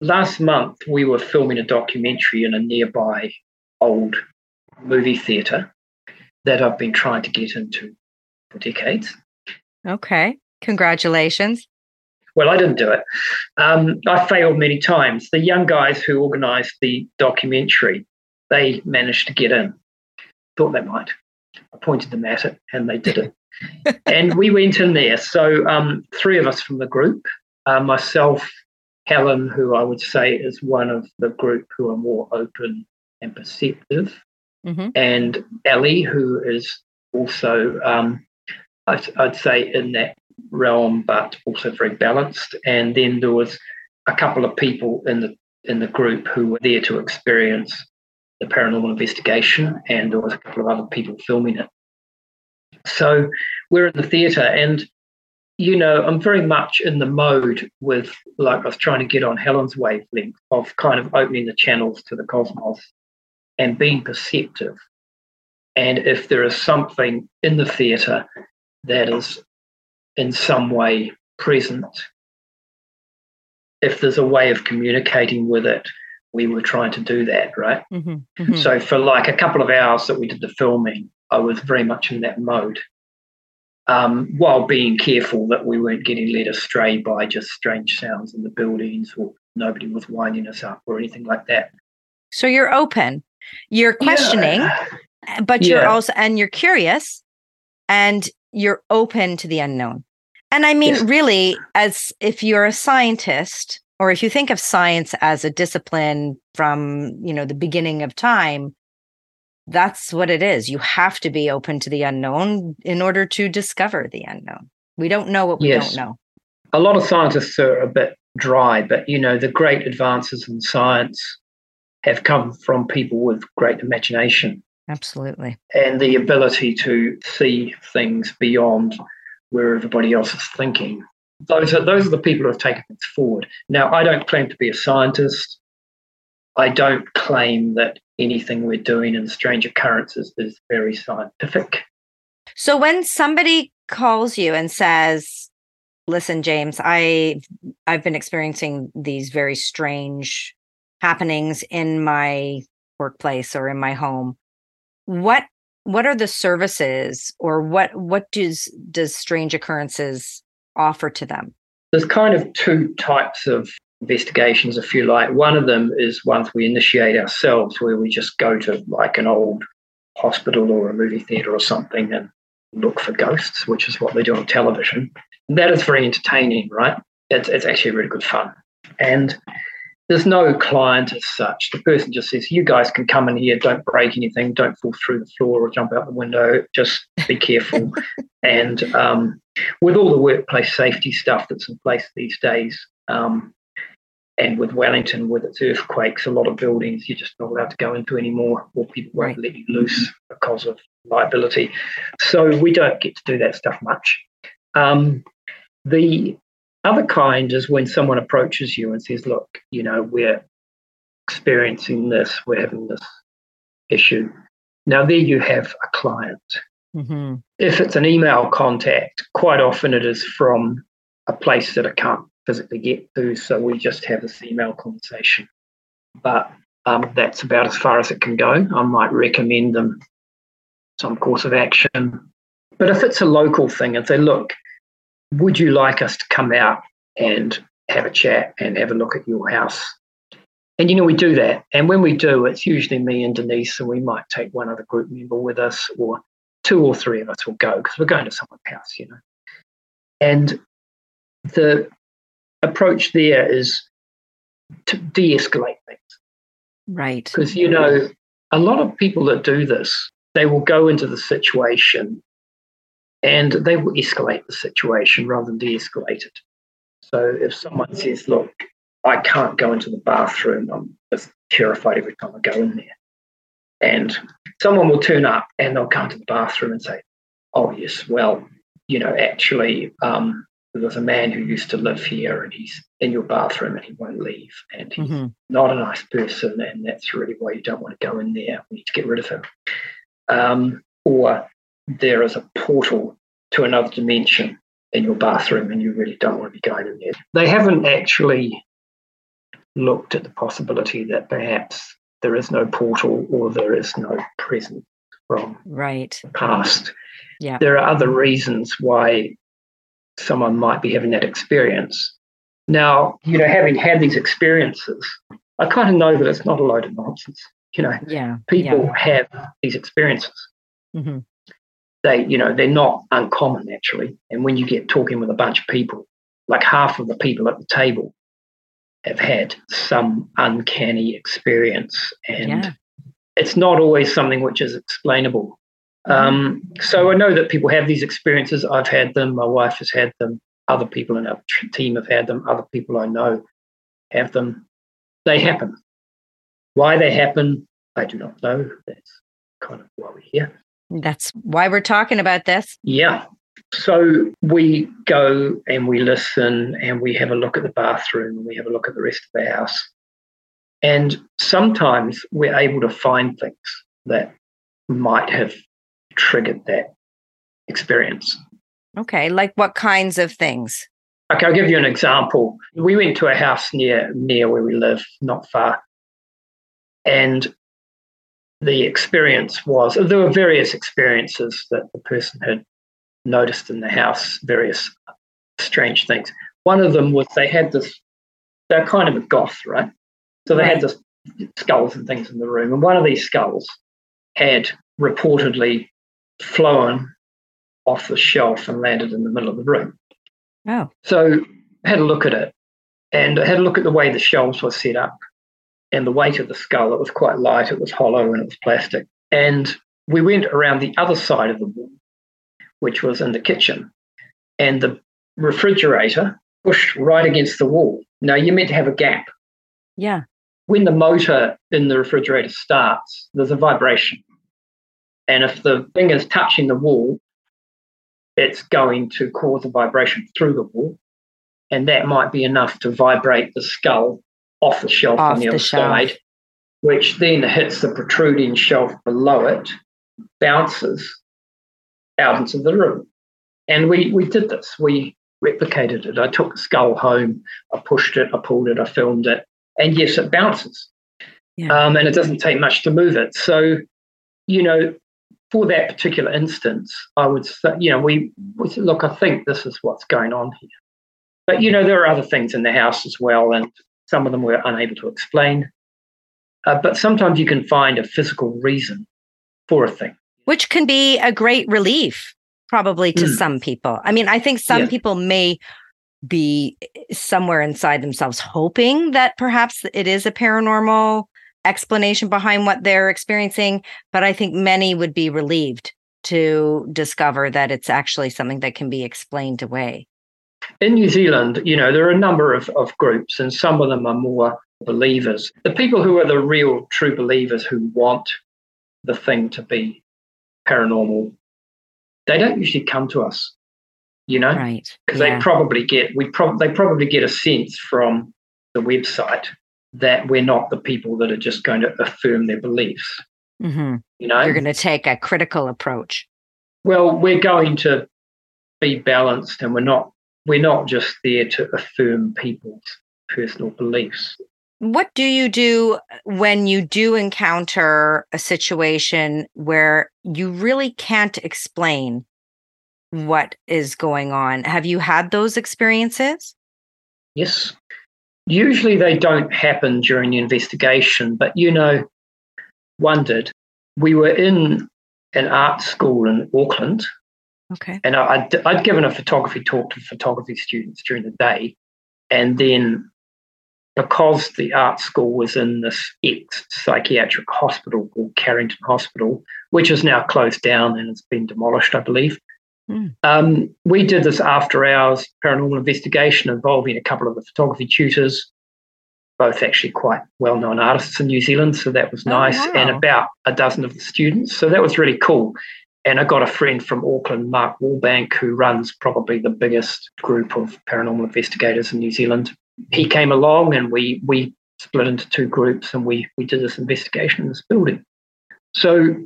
last month we were filming a documentary in a nearby old movie theatre that I've been trying to get into for decades. Okay. Congratulations. Well, I didn't do it. Um, I failed many times. The young guys who organised the documentary, they managed to get in. Thought they might. I pointed them at it, and they did it. [laughs] and we went in there. So um, three of us from the group, uh, myself, Helen, who I would say is one of the group who are more open and perceptive, Mhm. and Ellie, who is also, um, I'd, I'd say, in that realm, but also very balanced. And then there was a couple of people in the in the group who were there to experience the paranormal investigation, and there was a couple of other people filming it. So we're in the theatre, and you know, I'm very much in the mode with like I was trying to get on Helen's wavelength of kind of opening the channels to the cosmos and being perceptive. And if there is something in the theatre that is in some way present, if there's a way of communicating with it, we were trying to do that, right? Mhm. Mhm. So for like a couple of hours that we did the filming, I was very much in that mode. Um, while being careful that we weren't getting led astray by just strange sounds in the buildings or nobody was winding us up or anything like that. So you're open. You're questioning, Yeah. but you're Yeah. also and you're curious and you're open to the unknown. And I mean Yes. really as if you're a scientist or if you think of science as a discipline from, you know, the beginning of time, that's what it is. You have to be open to the unknown in order to discover the unknown. We don't know what we Yes. don't know. a lot of scientists are a bit dry, but you know, the great advances in science have come from people with great imagination Absolutely. and the ability to see things beyond where everybody else is thinking. Those are those are the people who have taken things forward. Now, I don't claim to be a scientist. I don't claim that anything we're doing in strange occurrences is very scientific. So when somebody calls you and says, "Listen, James, I I've been experiencing these very strange happenings in my workplace or in my home." What what are the services or what what does does strange occurrences offer to them? There's kind of two types of investigations, if you like. One of them is ones we initiate ourselves, where we just go to like an old hospital or a movie theatre or something and look for ghosts, which is what they do on television. And that is very entertaining, right? It's, it's actually really good fun. And there's no client as such. The person just says, You guys can come in here, don't break anything, don't fall through the floor or jump out the window, just be [laughs] careful. And um, with all the workplace safety stuff that's in place these days, um, and with Wellington, with its earthquakes, a lot of buildings you're just not allowed to go into anymore, or people won't right. let you loose because of liability. So we don't get to do that stuff much. Um, the other kind is when someone approaches you and says, Look, you know, we're experiencing this, we're having this issue. Now, there you have a client. Mm-hmm. If it's an email contact, quite often it is from a place that I can't physically get to, so we just have this email conversation. But um, that's about as far as it can go. I might recommend them some course of action. But if it's a local thing and say, look, would you like us to come out and have a chat and have a look at your house? And you know, we do that. And when we do, it's usually me and Denise, and we might take one other group member with us, or two or three of us will go because we're going to someone's house, you know. And the approach there is to de escalate things. Right. Because, you know, a lot of people that do this, they will go into the situation and they will escalate the situation rather than de escalate it. So if someone says, look, I can't go into the bathroom, I'm just terrified every time I go in there. And someone will turn up and they'll come to the bathroom and say, oh, yes, well, you know, actually, um, there's a man who used to live here and he's in your bathroom and he won't leave and he's mm-hmm. not a nice person and that's really why you don't want to go in there. We need to get rid of him. Um, or there is a portal to another dimension in your bathroom and you really don't want to be going in there. They haven't actually looked at the possibility that perhaps there is no portal or there is no present from right past. Yeah. There are other reasons why someone might be having that experience. Now, you know, having had these experiences, I kind of know that it's not a load of nonsense. You know, yeah, people yeah. have these experiences. Mm-hmm. They, you know, they're not uncommon actually. And when you get talking with a bunch of people, like half of the people at the table have had some uncanny experience, and yeah. it's not always something which is explainable. Um, so I know that people have these experiences. I've had them. My wife has had them. Other people in our team have had them. Other people I know have them. They happen. Why they happen, I do not know. That's kind of why we're here. That's why we're talking about this. Yeah. So we go and we listen and we have a look at the bathroom and we have a look at the rest of the house. And sometimes we're able to find things that might have triggered that experience. Okay, like what kinds of things? Okay, I'll give you an example. We went to a house near near where we live, not far, and the experience was there were various experiences that the person had noticed in the house, various strange things. One of them was they had this. They're kind of a goth, right? So they right. had this skulls and things in the room, and one of these skulls had reportedly flown off the shelf and landed in the middle of the room. Oh. So I had a look at it and I had a look at the way the shelves were set up and the weight of the skull. It was quite light, it was hollow, and it was plastic. And we went around the other side of the wall, which was in the kitchen, and the refrigerator pushed right against the wall. Now, you're meant to have a gap. Yeah. When the motor in the refrigerator starts, there's a vibration. And if the thing is touching the wall, it's going to cause a vibration through the wall. And that might be enough to vibrate the skull off the shelf off on the, the other shelf. side, which then hits the protruding shelf below it, bounces out into the room. And we, we did this. We replicated it. I took the skull home, I pushed it, I pulled it, I filmed it. And yes, it bounces. Yeah. Um, and it doesn't take much to move it. So, you know, for that particular instance, I would say, you know, we, we said, look, I think this is what's going on here. But, you know, there are other things in the house as well, and some of them we're unable to explain. Uh, but sometimes you can find a physical reason for a thing. Which can be a great relief, probably to mm. some people. I mean, I think some yeah. people may be somewhere inside themselves hoping that perhaps it is a paranormal explanation behind what they're experiencing, but I think many would be relieved to discover that it's actually something that can be explained away? In New Zealand, you know, there are a number of, of groups, and some of them are more believers. The people who are the real true believers who want the thing to be paranormal, they don't usually come to us, you know, right? Because yeah. they probably get we prob- they probably get a sense from the website that we're not the people that are just going to affirm their beliefs. Mm-hmm. You know, you're going to take a critical approach. Well, we're going to be balanced, and we're not we're not just there to affirm people's personal beliefs. What do you do when you do encounter a situation where you really can't explain what is going on? Have you had those experiences? Yes. Usually they don't happen during the investigation, but you know, wondered. We were in an art school in Auckland. Okay. And I'd, I'd given a photography talk to photography students during the day. And then because the art school was in this ex psychiatric hospital called Carrington Hospital, which is now closed down and it's been demolished, I believe. Mm. Um, we did this after hours paranormal investigation involving a couple of the photography tutors, both actually quite well known artists in New Zealand. So that was oh, nice. Oh, wow. And about a dozen of the students. So that was really cool. And I got a friend from Auckland, Mark Wallbank, who runs probably the biggest group of paranormal investigators in New Zealand he came along and we we split into two groups and we we did this investigation in this building. So,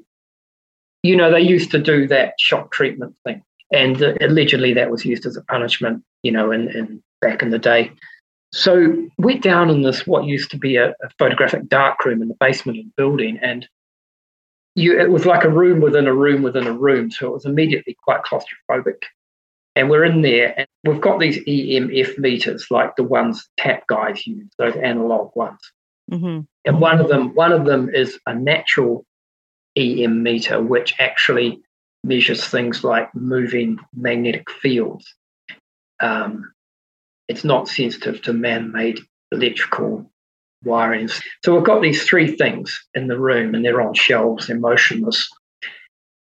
you know, they used to do that shock treatment thing, and uh, allegedly that was used as a punishment. You know, in, in back in the day. So went down in this what used to be a, a photographic darkroom in the basement of the building, and you, it was like a room within a room within a room. So it was immediately quite claustrophobic. And we're in there, and we've got these EMF meters, like the ones tap guys use, those analog ones. Mm-hmm. And one of them, one of them is a natural EM meter, which actually measures things like moving magnetic fields. Um, it's not sensitive to man-made electrical wirings. So we've got these three things in the room, and they're on shelves, they're motionless.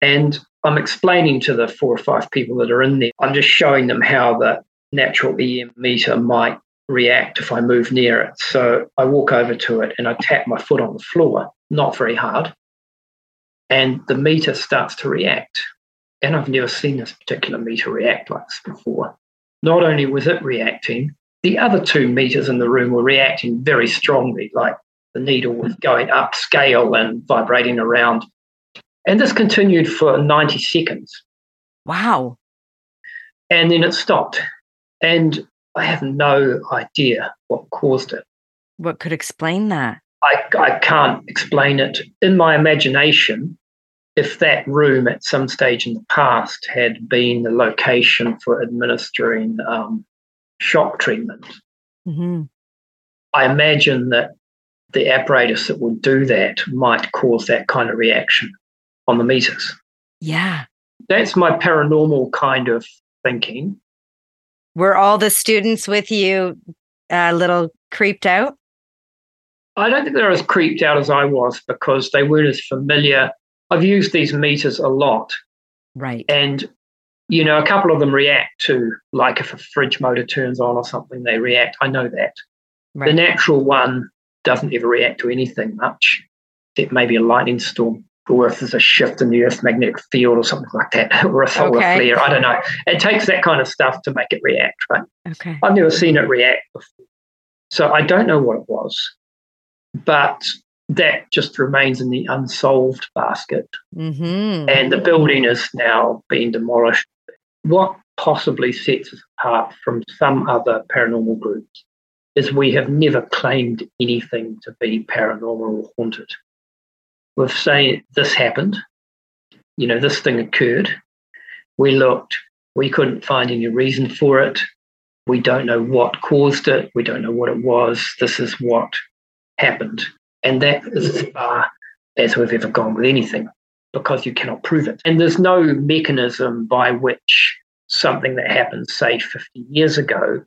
And I'm explaining to the four or five people that are in there, I'm just showing them how the natural EM meter might react if I move near it. So I walk over to it and I tap my foot on the floor, not very hard, and the meter starts to react. And I've never seen this particular meter react like this before. Not only was it reacting, the other two meters in the room were reacting very strongly, like the needle was going up scale and vibrating around and this continued for 90 seconds. Wow. And then it stopped. And I have no idea what caused it. What could explain that? I, I can't explain it. In my imagination, if that room at some stage in the past had been the location for administering um, shock treatment, mm-hmm. I imagine that the apparatus that would do that might cause that kind of reaction on the meters. Yeah. That's my paranormal kind of thinking. Were all the students with you a little creeped out? I don't think they're as creeped out as I was because they weren't as familiar. I've used these meters a lot. Right. And, you know, a couple of them react to, like if a fridge motor turns on or something, they react. I know that. Right. The natural one doesn't ever react to anything much, except maybe a lightning storm or if there's a shift in the Earth's magnetic field or something like that, [laughs] or a solar okay. flare. I don't know. It takes that kind of stuff to make it react, right? Okay. I've never seen it react before. So I don't know what it was, but that just remains in the unsolved basket. Mm-hmm. And the building is now being demolished. What possibly sets us apart from some other paranormal groups is we have never claimed anything to be paranormal or haunted we've saying this happened, you know, this thing occurred. We looked, we couldn't find any reason for it. We don't know what caused it. We don't know what it was. This is what happened. And that is as far as we've ever gone with anything because you cannot prove it. And there's no mechanism by which something that happened, say, 50 years ago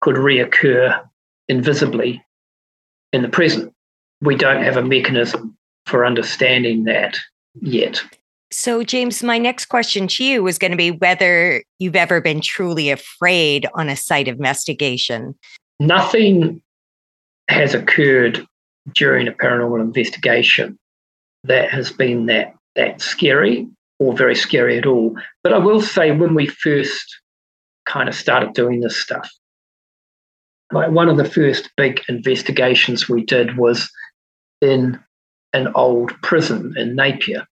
could reoccur invisibly in the present. We don't have a mechanism for understanding that yet. So, James, my next question to you was going to be whether you've ever been truly afraid on a site investigation. Nothing has occurred during a paranormal investigation that has been that that scary or very scary at all. But I will say, when we first kind of started doing this stuff, like one of the first big investigations we did was in an old prison in Napier.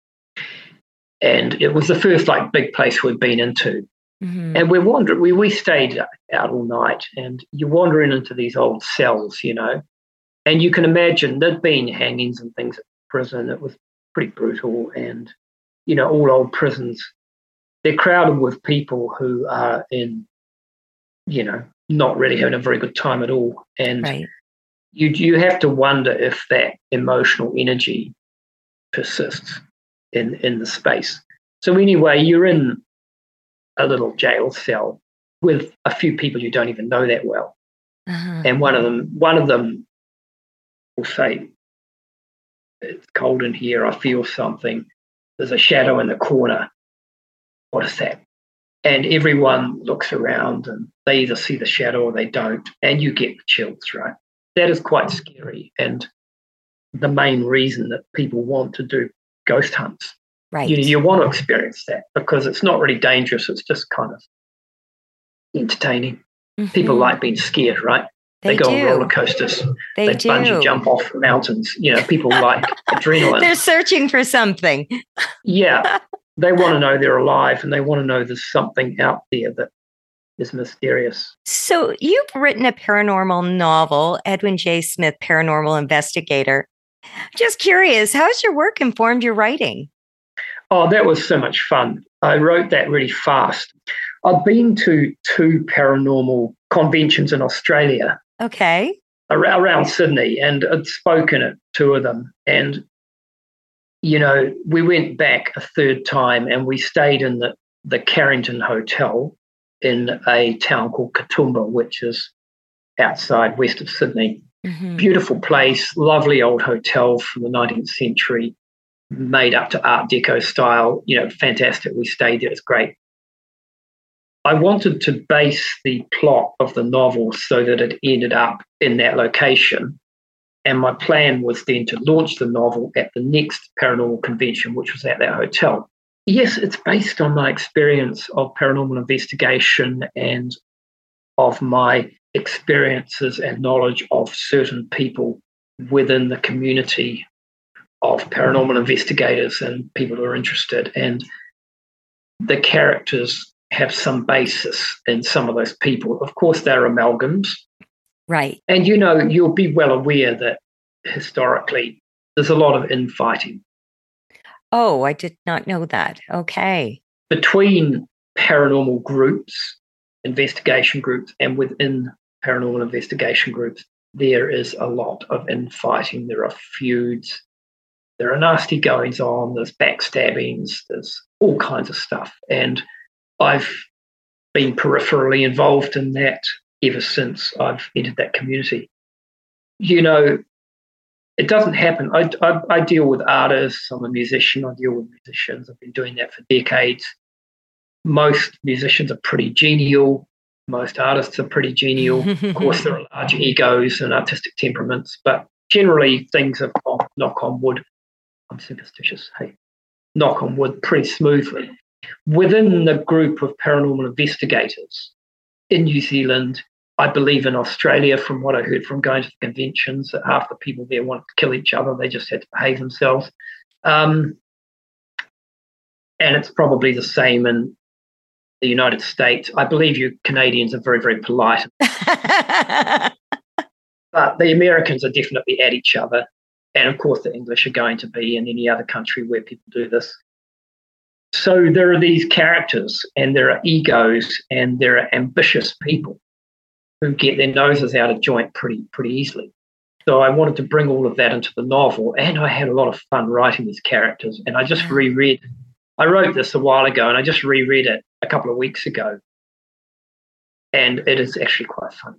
And it was the first like big place we'd been into. Mm-hmm. And we're wandering, we, we stayed out all night and you're wandering into these old cells, you know. And you can imagine there'd been hangings and things at prison. It was pretty brutal. And, you know, all old prisons, they're crowded with people who are in, you know, not really having a very good time at all. And right. you you have to wonder if that emotional energy persists in in the space. So anyway, you're in a little jail cell with a few people you don't even know that well. Uh-huh. And one of them one of them will say, It's cold in here, I feel something. There's a shadow in the corner. What is that? and everyone looks around and they either see the shadow or they don't, and you get the chills, right? That is quite scary, and the main reason that people want to do ghost hunts. Right. You, you want to experience that because it's not really dangerous. It's just kind of entertaining. Mm-hmm. People like being scared, right? They, they go do. on roller coasters. They, they do. bungee jump off mountains. You know, people like [laughs] adrenaline. They're searching for something. Yeah. [laughs] they want to know they're alive and they want to know there's something out there that is mysterious. So, you've written a paranormal novel, Edwin J. Smith, Paranormal Investigator. Just curious, how's your work informed your writing? Oh, that was so much fun. I wrote that really fast. I've been to two paranormal conventions in Australia. Okay. Around Sydney, and I'd spoken at two of them. And you know, we went back a third time and we stayed in the, the Carrington Hotel in a town called Katoomba, which is outside west of Sydney. Mm-hmm. Beautiful place, lovely old hotel from the 19th century, made up to Art Deco style. You know, fantastic. We stayed there, it's great. I wanted to base the plot of the novel so that it ended up in that location. And my plan was then to launch the novel at the next paranormal convention, which was at that hotel. Yes, it's based on my experience of paranormal investigation and of my experiences and knowledge of certain people within the community of paranormal investigators and people who are interested. And the characters have some basis in some of those people. Of course, they're amalgams. Right. And you know, you'll be well aware that historically there's a lot of infighting. Oh, I did not know that. Okay. Between paranormal groups, investigation groups, and within paranormal investigation groups, there is a lot of infighting. There are feuds. There are nasty goings on. There's backstabbings. There's all kinds of stuff. And I've been peripherally involved in that ever since I've entered that community. You know, it doesn't happen. I, I, I, deal with artists. I'm a musician. I deal with musicians. I've been doing that for decades. Most musicians are pretty genial. Most artists are pretty genial. of course, there are [laughs] large egos and artistic temperaments, but generally things have gone, knock on wood. I'm superstitious. Hey, knock on wood pretty smoothly. Within the group of paranormal investigators in New Zealand, I believe in Australia, from what I heard from going to the conventions, that half the people there wanted to kill each other. They just had to behave themselves. Um, and it's probably the same in the United States. I believe you Canadians are very, very polite. [laughs] but the Americans are definitely at each other. And of course, the English are going to be in any other country where people do this. So there are these characters, and there are egos, and there are ambitious people who get their noses out of joint pretty pretty easily. So I wanted to bring all of that into the novel, and I had a lot of fun writing these characters. And I just mm. reread. I wrote this a while ago, and I just reread it a couple of weeks ago, and it is actually quite fun.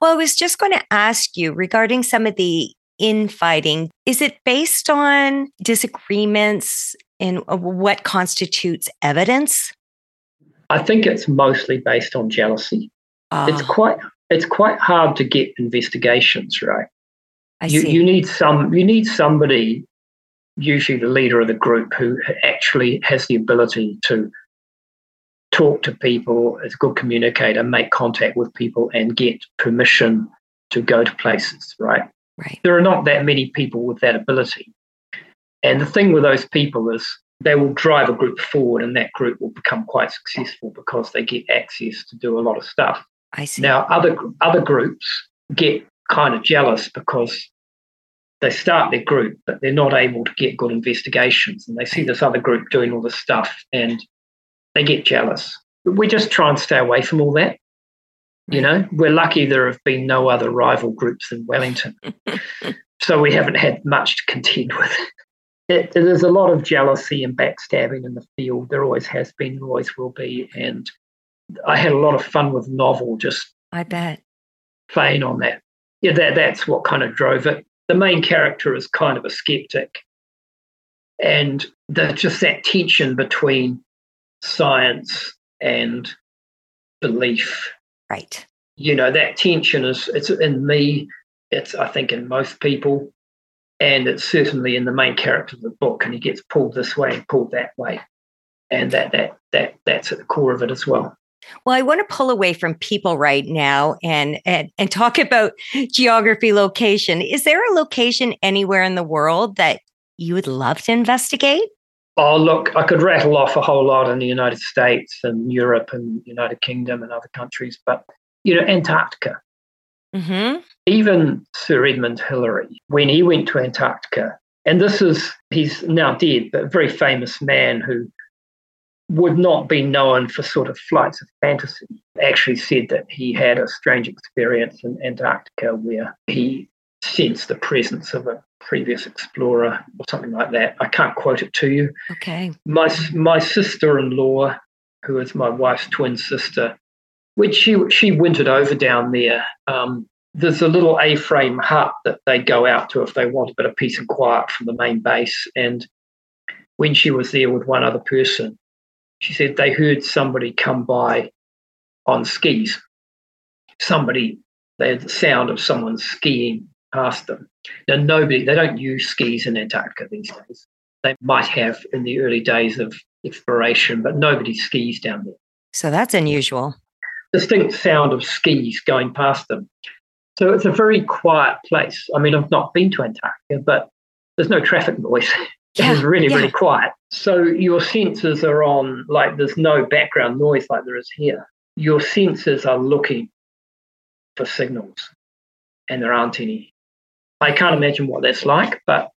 Well, I was just going to ask you regarding some of the infighting, is it based on disagreements in what constitutes evidence? I think it's mostly based on jealousy. Uh, it's quite it's quite hard to get investigations right. I you, see. you need some you need somebody, usually the leader of the group, who actually has the ability to talk to people, is a good communicator, make contact with people, and get permission to go to places. Right. Right. There are not that many people with that ability. And the thing with those people is they will drive a group forward and that group will become quite successful because they get access to do a lot of stuff. I see. Now, other other groups get kind of jealous because they start their group, but they're not able to get good investigations, and they see this other group doing all this stuff, and they get jealous. But we just try and stay away from all that. You know, we're lucky there have been no other rival groups in Wellington, [laughs] so we haven't had much to contend with. It, there's a lot of jealousy and backstabbing in the field. There always has been, always will be, and I had a lot of fun with novel, just I bet playing on that. Yeah, that that's what kind of drove it. The main character is kind of a skeptic, and there's just that tension between science and belief. Right. You know that tension is it's in me. It's I think in most people, and it's certainly in the main character of the book. And he gets pulled this way and pulled that way, and that that that that's at the core of it as well. Well, I want to pull away from people right now and, and and talk about geography location. Is there a location anywhere in the world that you would love to investigate? Oh, look, I could rattle off a whole lot in the United States and Europe and United Kingdom and other countries, but you know, Antarctica. Mm-hmm. Even Sir Edmund Hillary, when he went to Antarctica, and this is he's now dead, but a very famous man who would not be known for sort of flights of fantasy. Actually, said that he had a strange experience in Antarctica where he sensed the presence of a previous explorer or something like that. I can't quote it to you. Okay. My my sister-in-law, who is my wife's twin sister, which she she wintered over down there. Um, there's a little A-frame hut that they go out to if they want a bit of peace and quiet from the main base. And when she was there with one other person, she said they heard somebody come by on skis. Somebody, they had the sound of someone skiing past them. Now, nobody, they don't use skis in Antarctica these days. They might have in the early days of exploration, but nobody skis down there. So that's unusual. Distinct sound of skis going past them. So it's a very quiet place. I mean, I've not been to Antarctica, but there's no traffic noise. [laughs] Yeah, it's really, yeah. really quiet. So your senses are on, like, there's no background noise like there is here. Your senses are looking for signals, and there aren't any. I can't imagine what that's like, but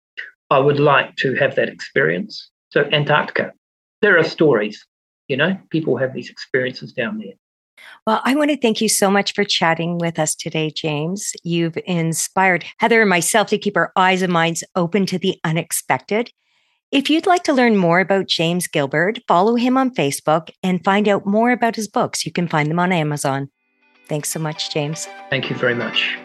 I would like to have that experience. So, Antarctica, there are stories, you know, people have these experiences down there. Well, I want to thank you so much for chatting with us today, James. You've inspired Heather and myself to keep our eyes and minds open to the unexpected. If you'd like to learn more about James Gilberd, follow him on Facebook and find out more about his books. You can find them on Amazon. Thanks so much, James. Thank you very much.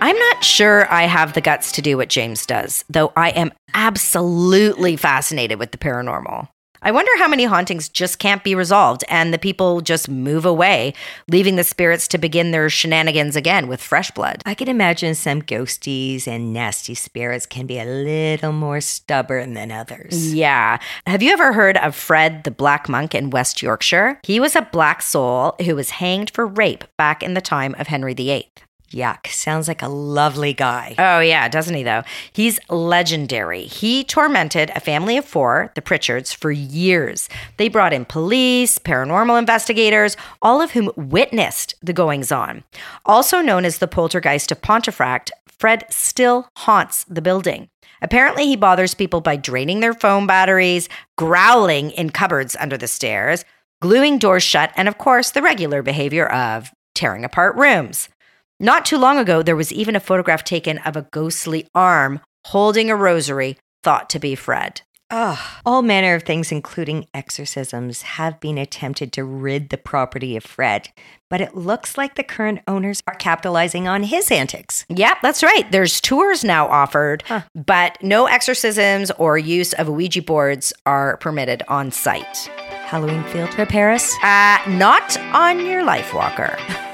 I'm not sure I have the guts to do what James does, though I am absolutely fascinated with the paranormal. I wonder how many hauntings just can't be resolved and the people just move away, leaving the spirits to begin their shenanigans again with fresh blood. I can imagine some ghosties and nasty spirits can be a little more stubborn than others. Yeah. Have you ever heard of Fred the Black Monk in West Yorkshire? He was a black soul who was hanged for rape back in the time of Henry VIII. Yuck. Sounds like a lovely guy. Oh, yeah, doesn't he, though? He's legendary. He tormented a family of four, the Pritchards, for years. They brought in police, paranormal investigators, all of whom witnessed the goings on. Also known as the poltergeist of Pontefract, Fred still haunts the building. Apparently, he bothers people by draining their phone batteries, growling in cupboards under the stairs, gluing doors shut, and of course, the regular behavior of tearing apart rooms. Not too long ago, there was even a photograph taken of a ghostly arm holding a rosary thought to be Fred. Oh, all manner of things, including exorcisms, have been attempted to rid the property of Fred, but it looks like the current owners are capitalizing on his antics. Yep, that's right. There's tours now offered, huh. but no exorcisms or use of Ouija boards are permitted on site. Halloween field trip, Harris? Uh, not on your life walker. [laughs]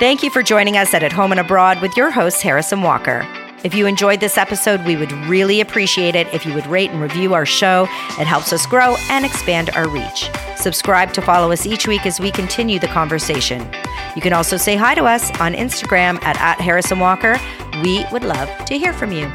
Thank you for joining us at At Home and Abroad with your host, Harris and Walker. If you enjoyed this episode, we would really appreciate it if you would rate and review our show. It helps us grow and expand our reach. Subscribe to follow us each week as we continue the conversation. You can also say hi to us on Instagram at, at Harris and Walker. We would love to hear from you.